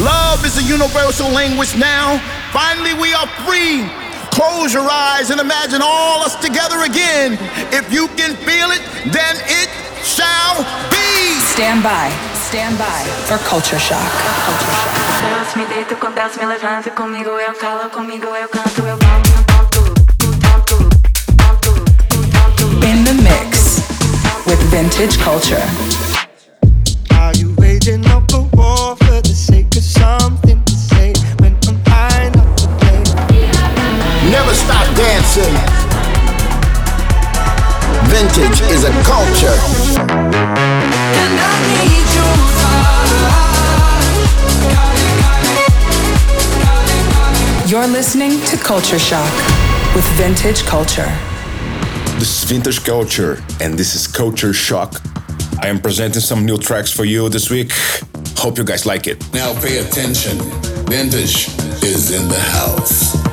Love is a universal language now. Finally, we are free. Close your eyes and imagine all us together again. If you can feel it, then it shall be. Stand by. Stand by for culture shock. Culture shock. Deus me deito com Deus me levanta comigo eu falo comigo eu canto eu canto ponto ponto ponto ponto In the mix with vintage culture. Are you waging up a war for the sake of something to say when I'm high enough to play? Never stop dancing. Vintage is a culture. And I need you You're listening to Culture Shock with Vintage Culture. This is Vintage Culture, and this is Culture Shock. I am presenting some new tracks for you this week. Hope you guys like it. Now pay attention. Vintage is in the house.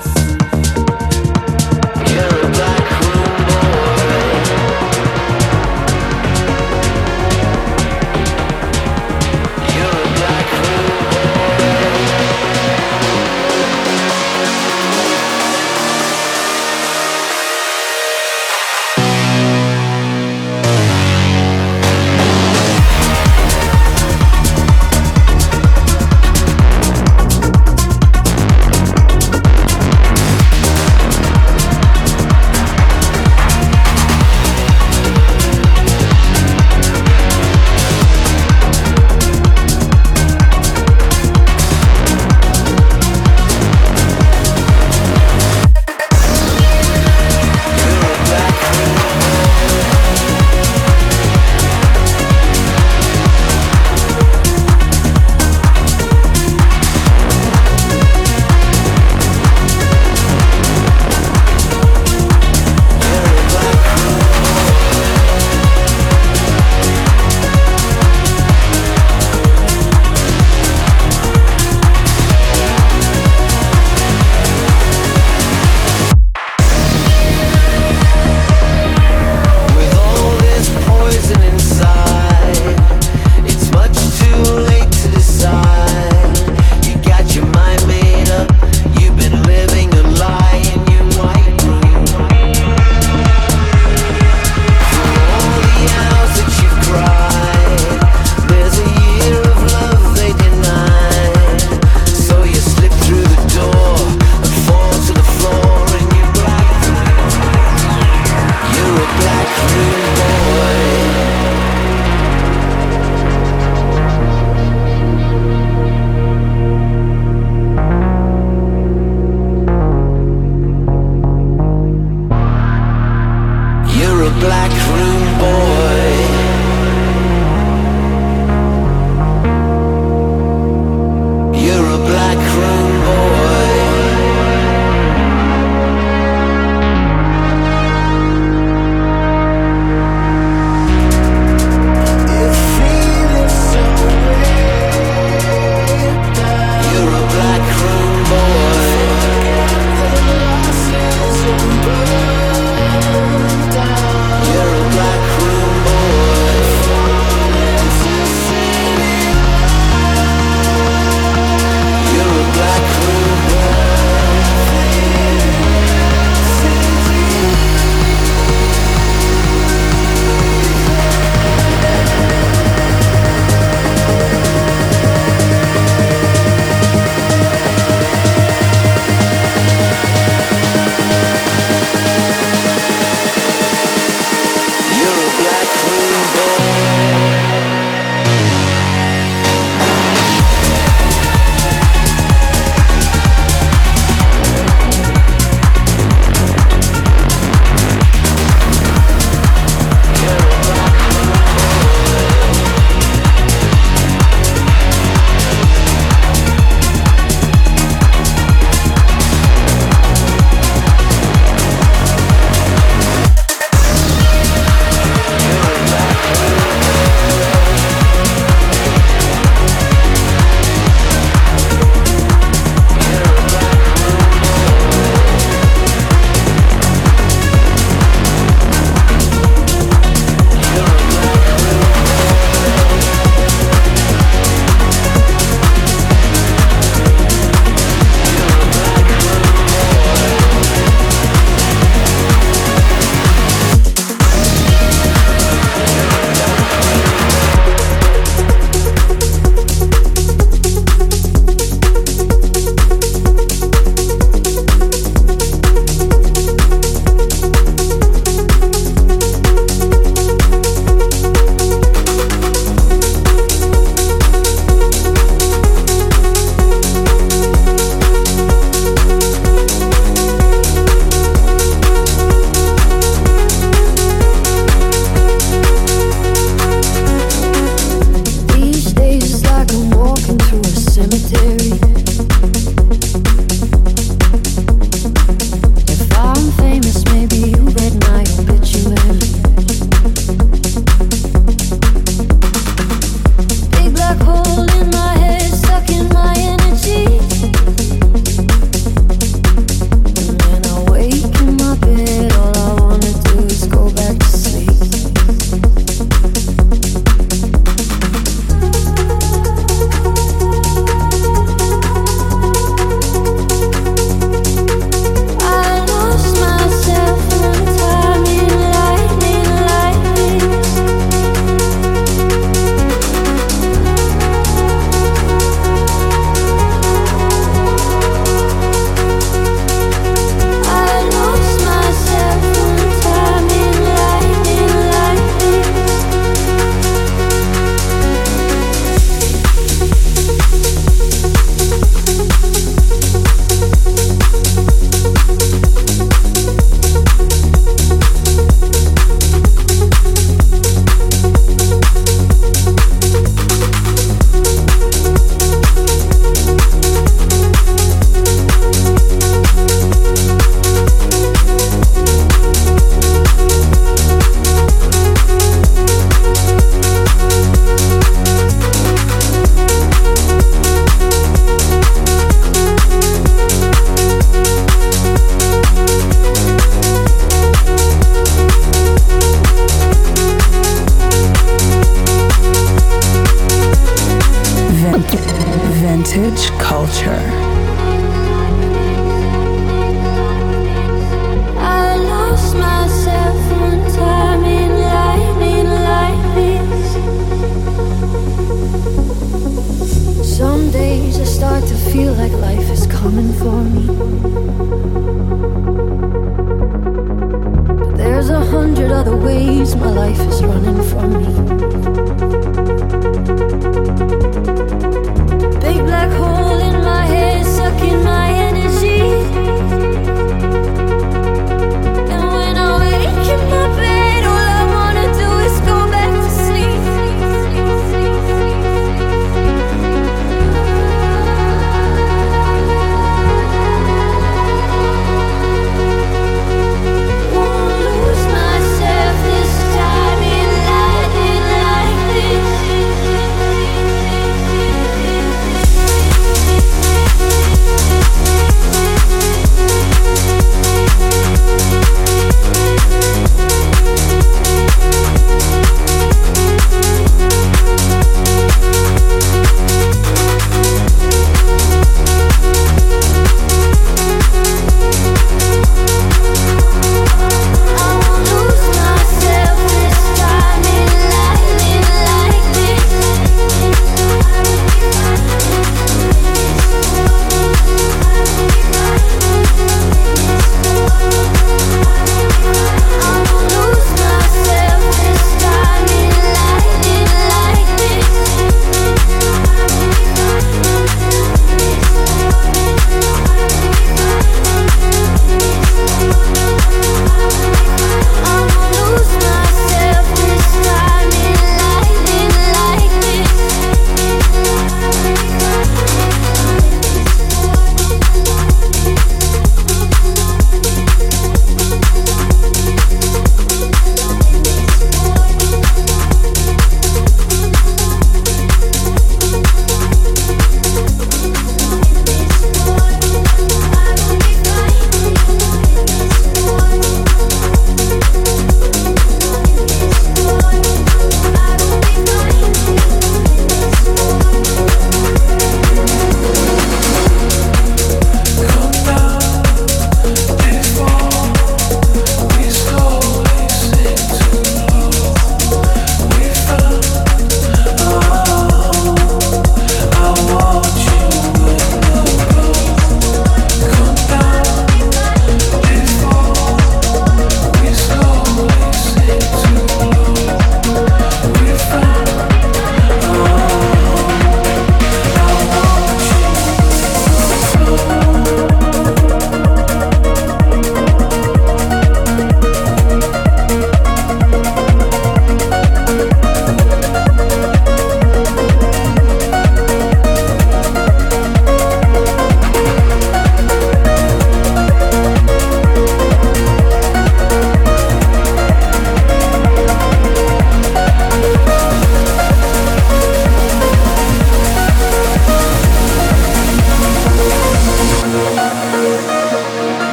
Culture.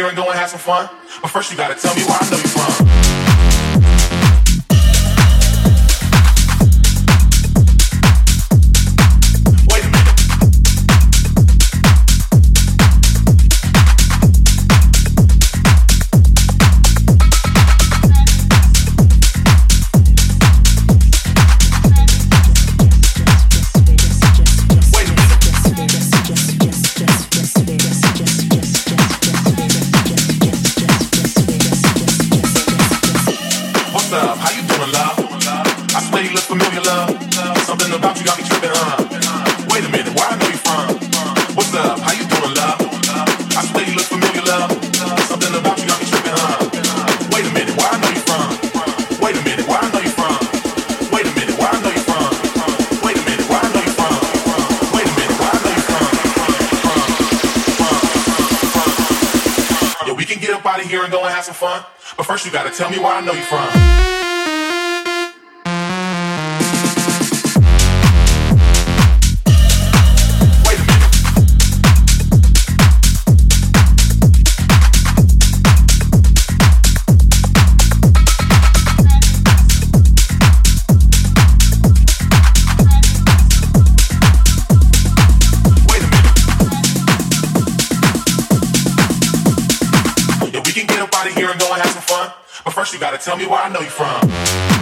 here and go and have some fun. But first you gotta tell me why I know you. But first you gotta tell me where I know you from.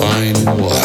find what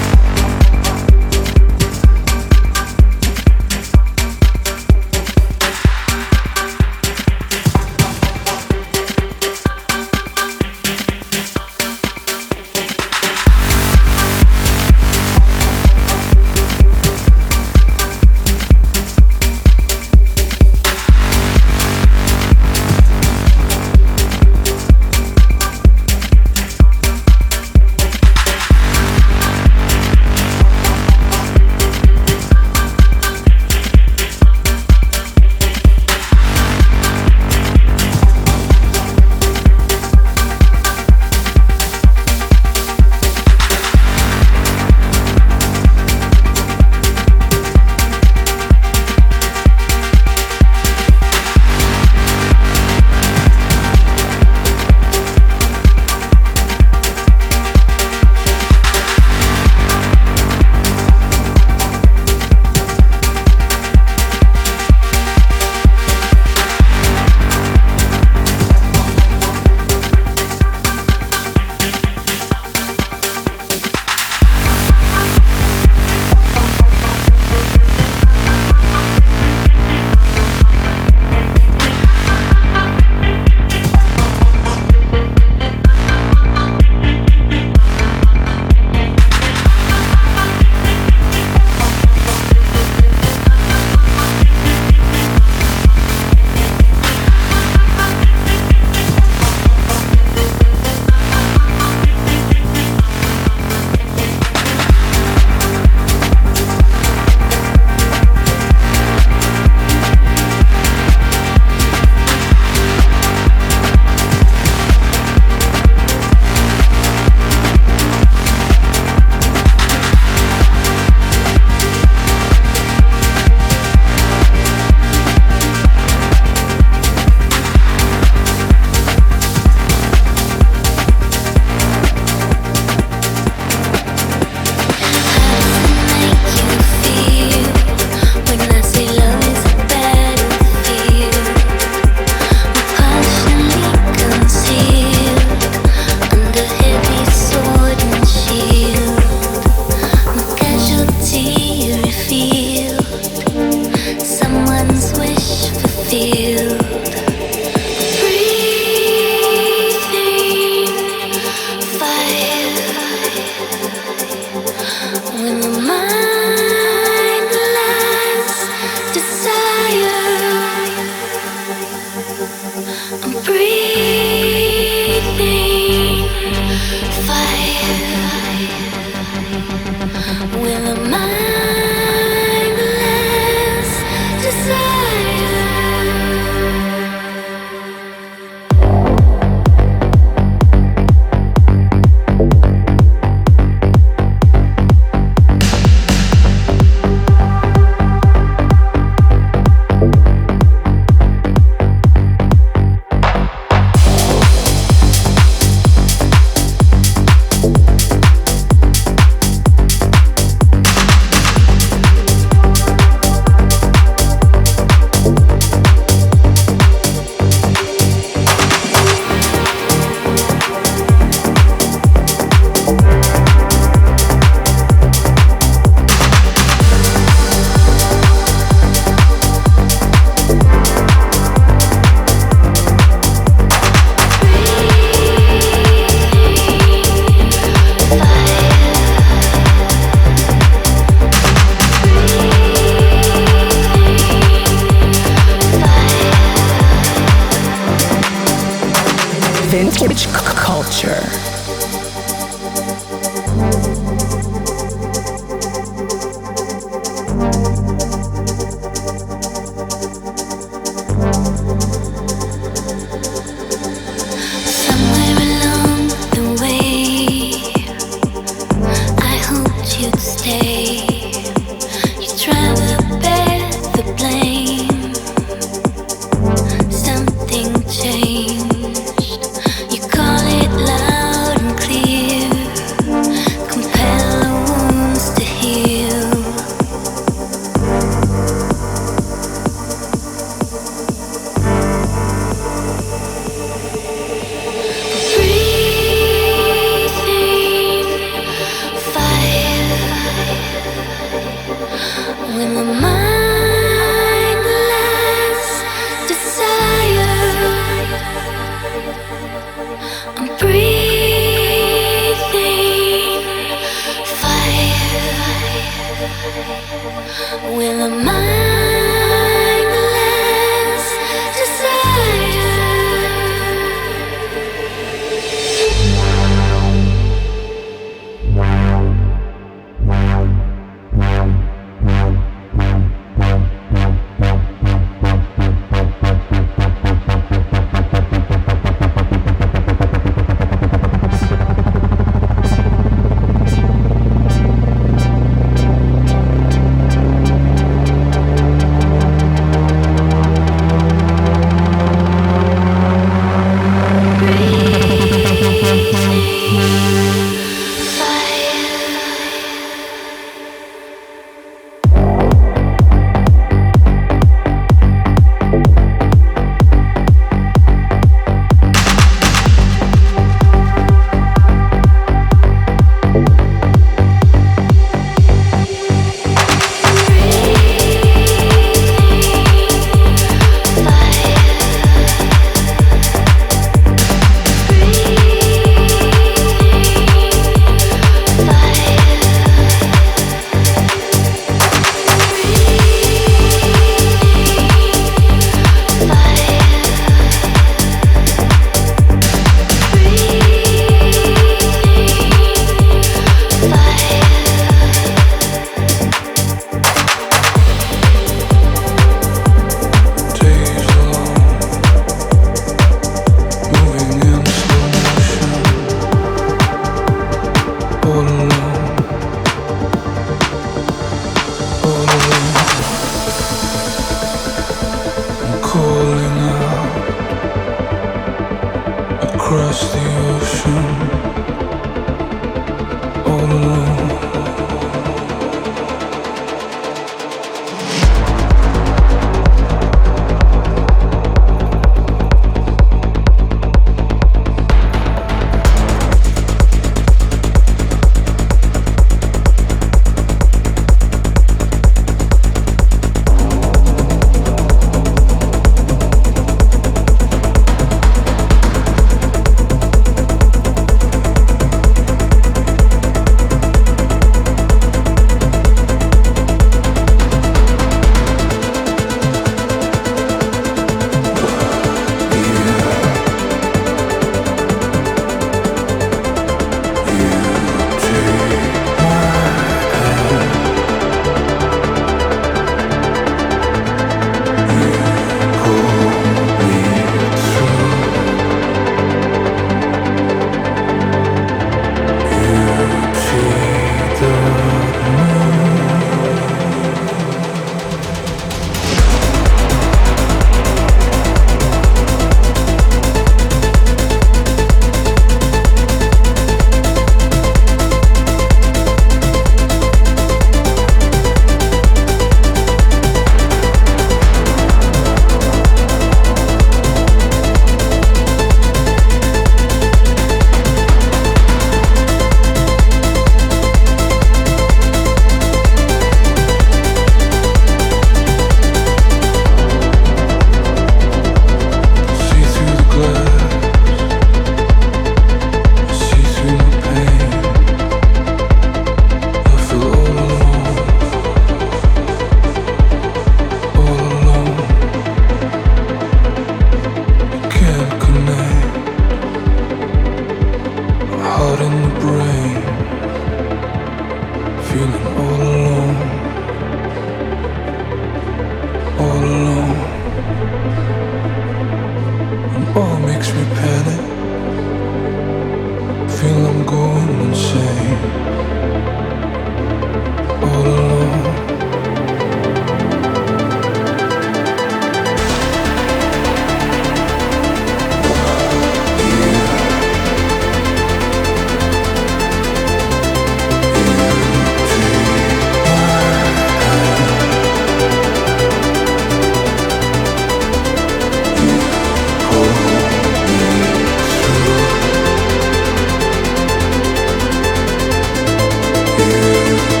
Música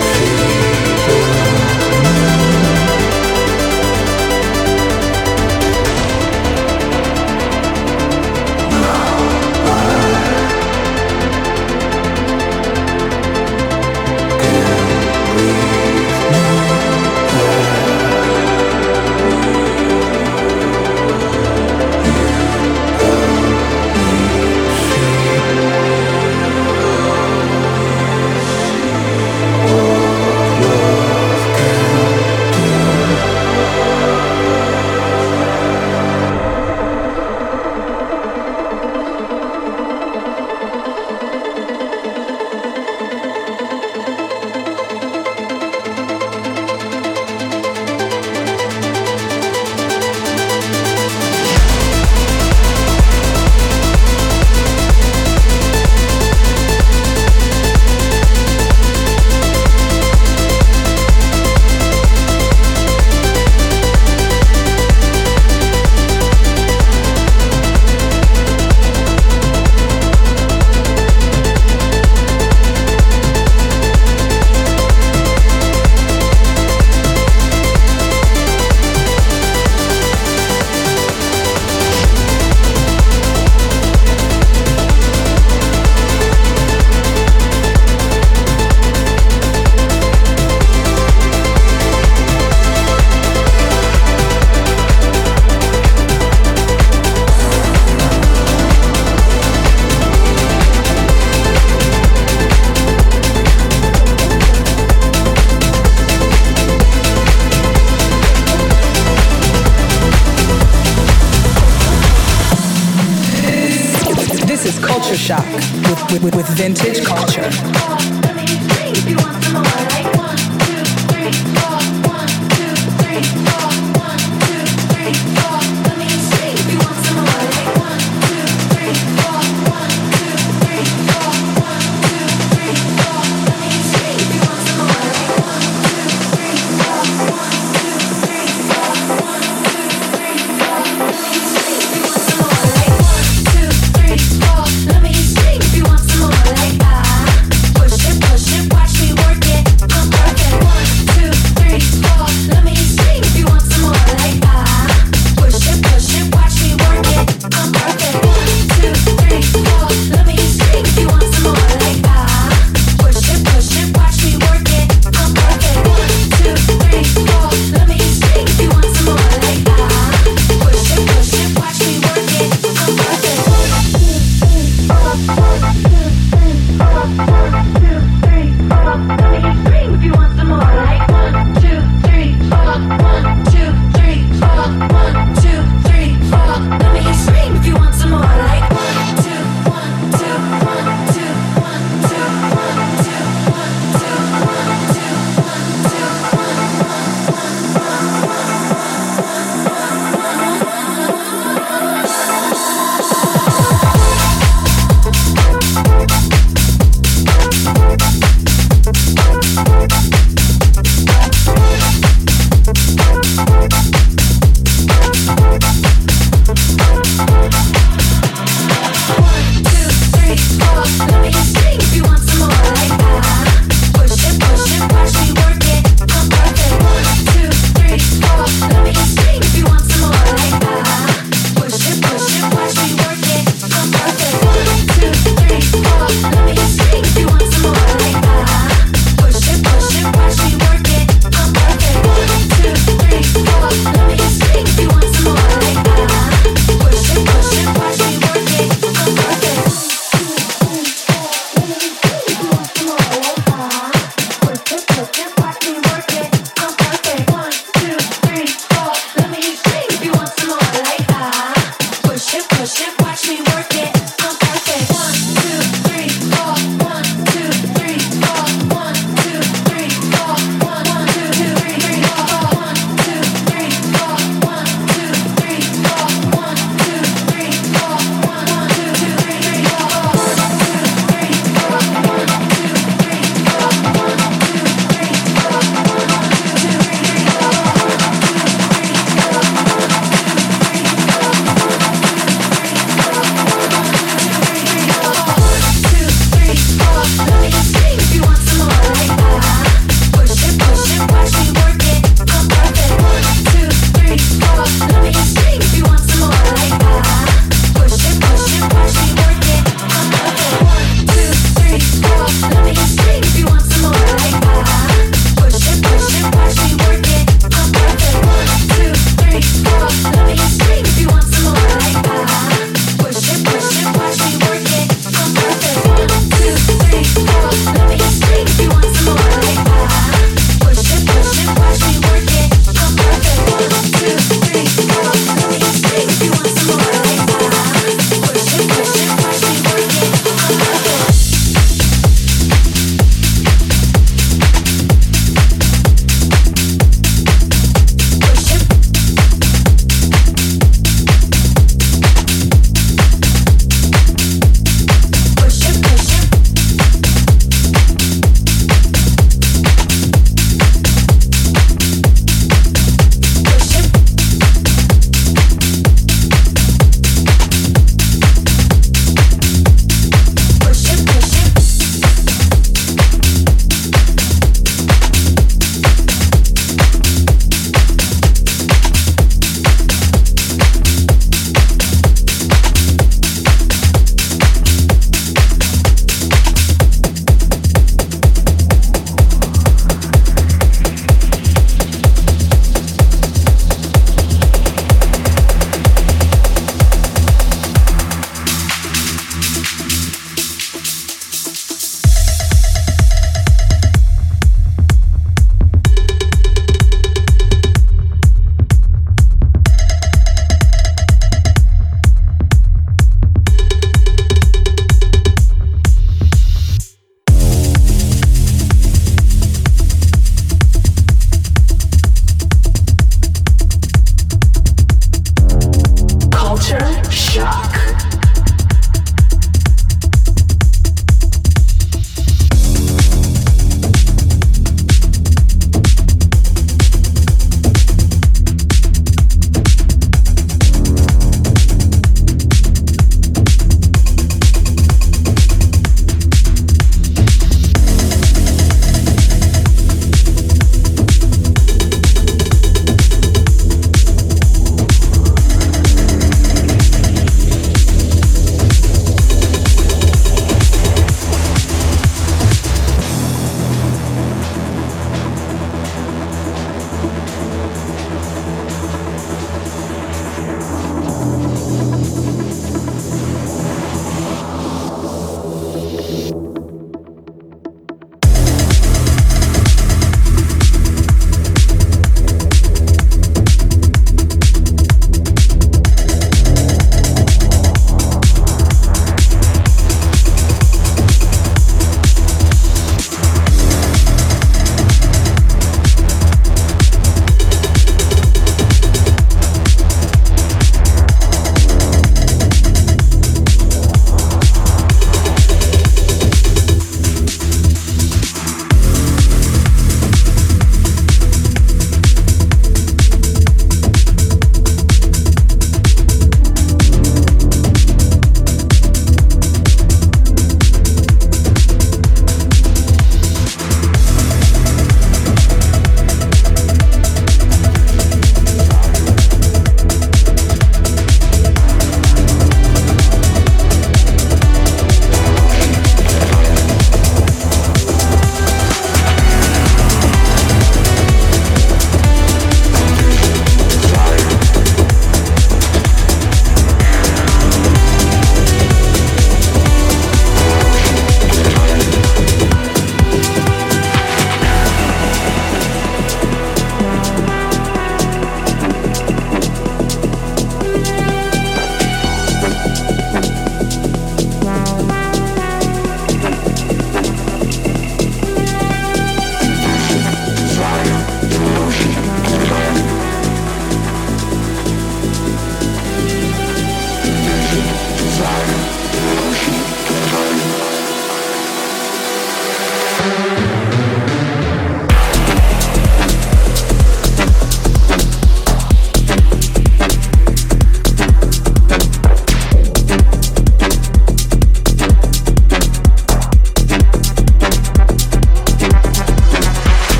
Culture Shock with, with, with vintage culture.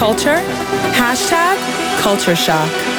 Culture Hashtag culture Shock.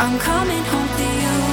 I'm coming home to you.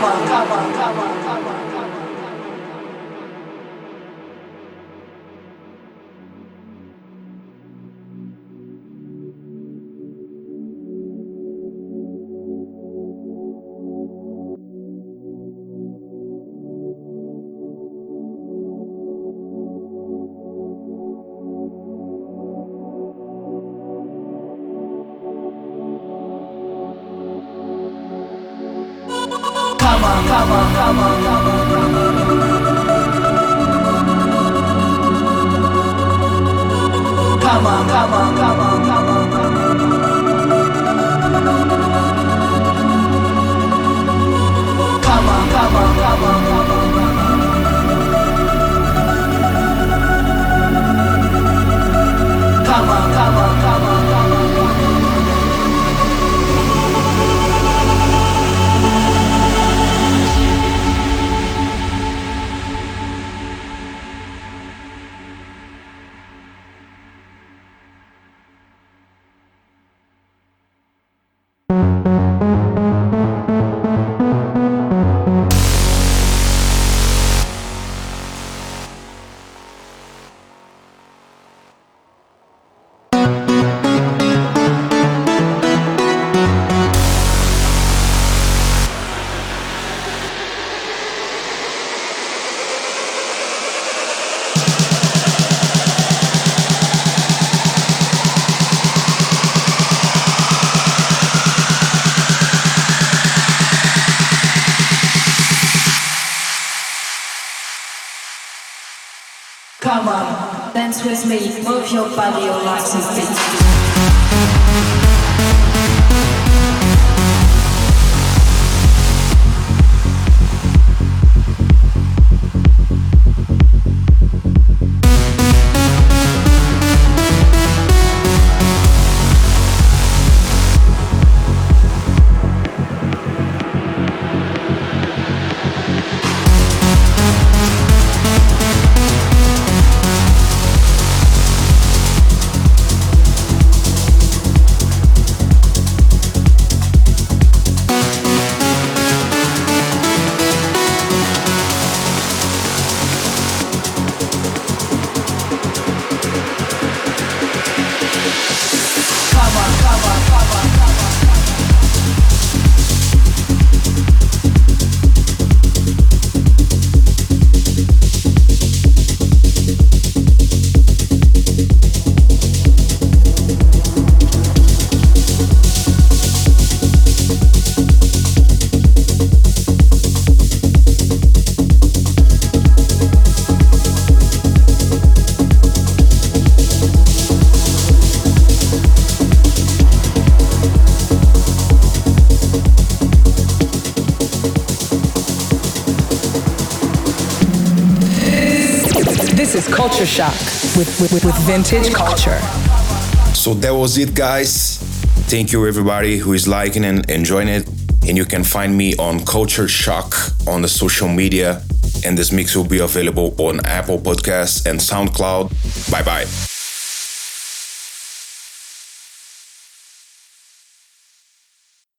power, power, power. Dance with me, move your body, your legs and feet. With, with, with Vintage Culture. So that was it, guys. Thank you, everybody who is liking and enjoying it. And you can find me on Culture Shock on the social media. And this mix will be available on Apple Podcasts and SoundCloud. Bye bye.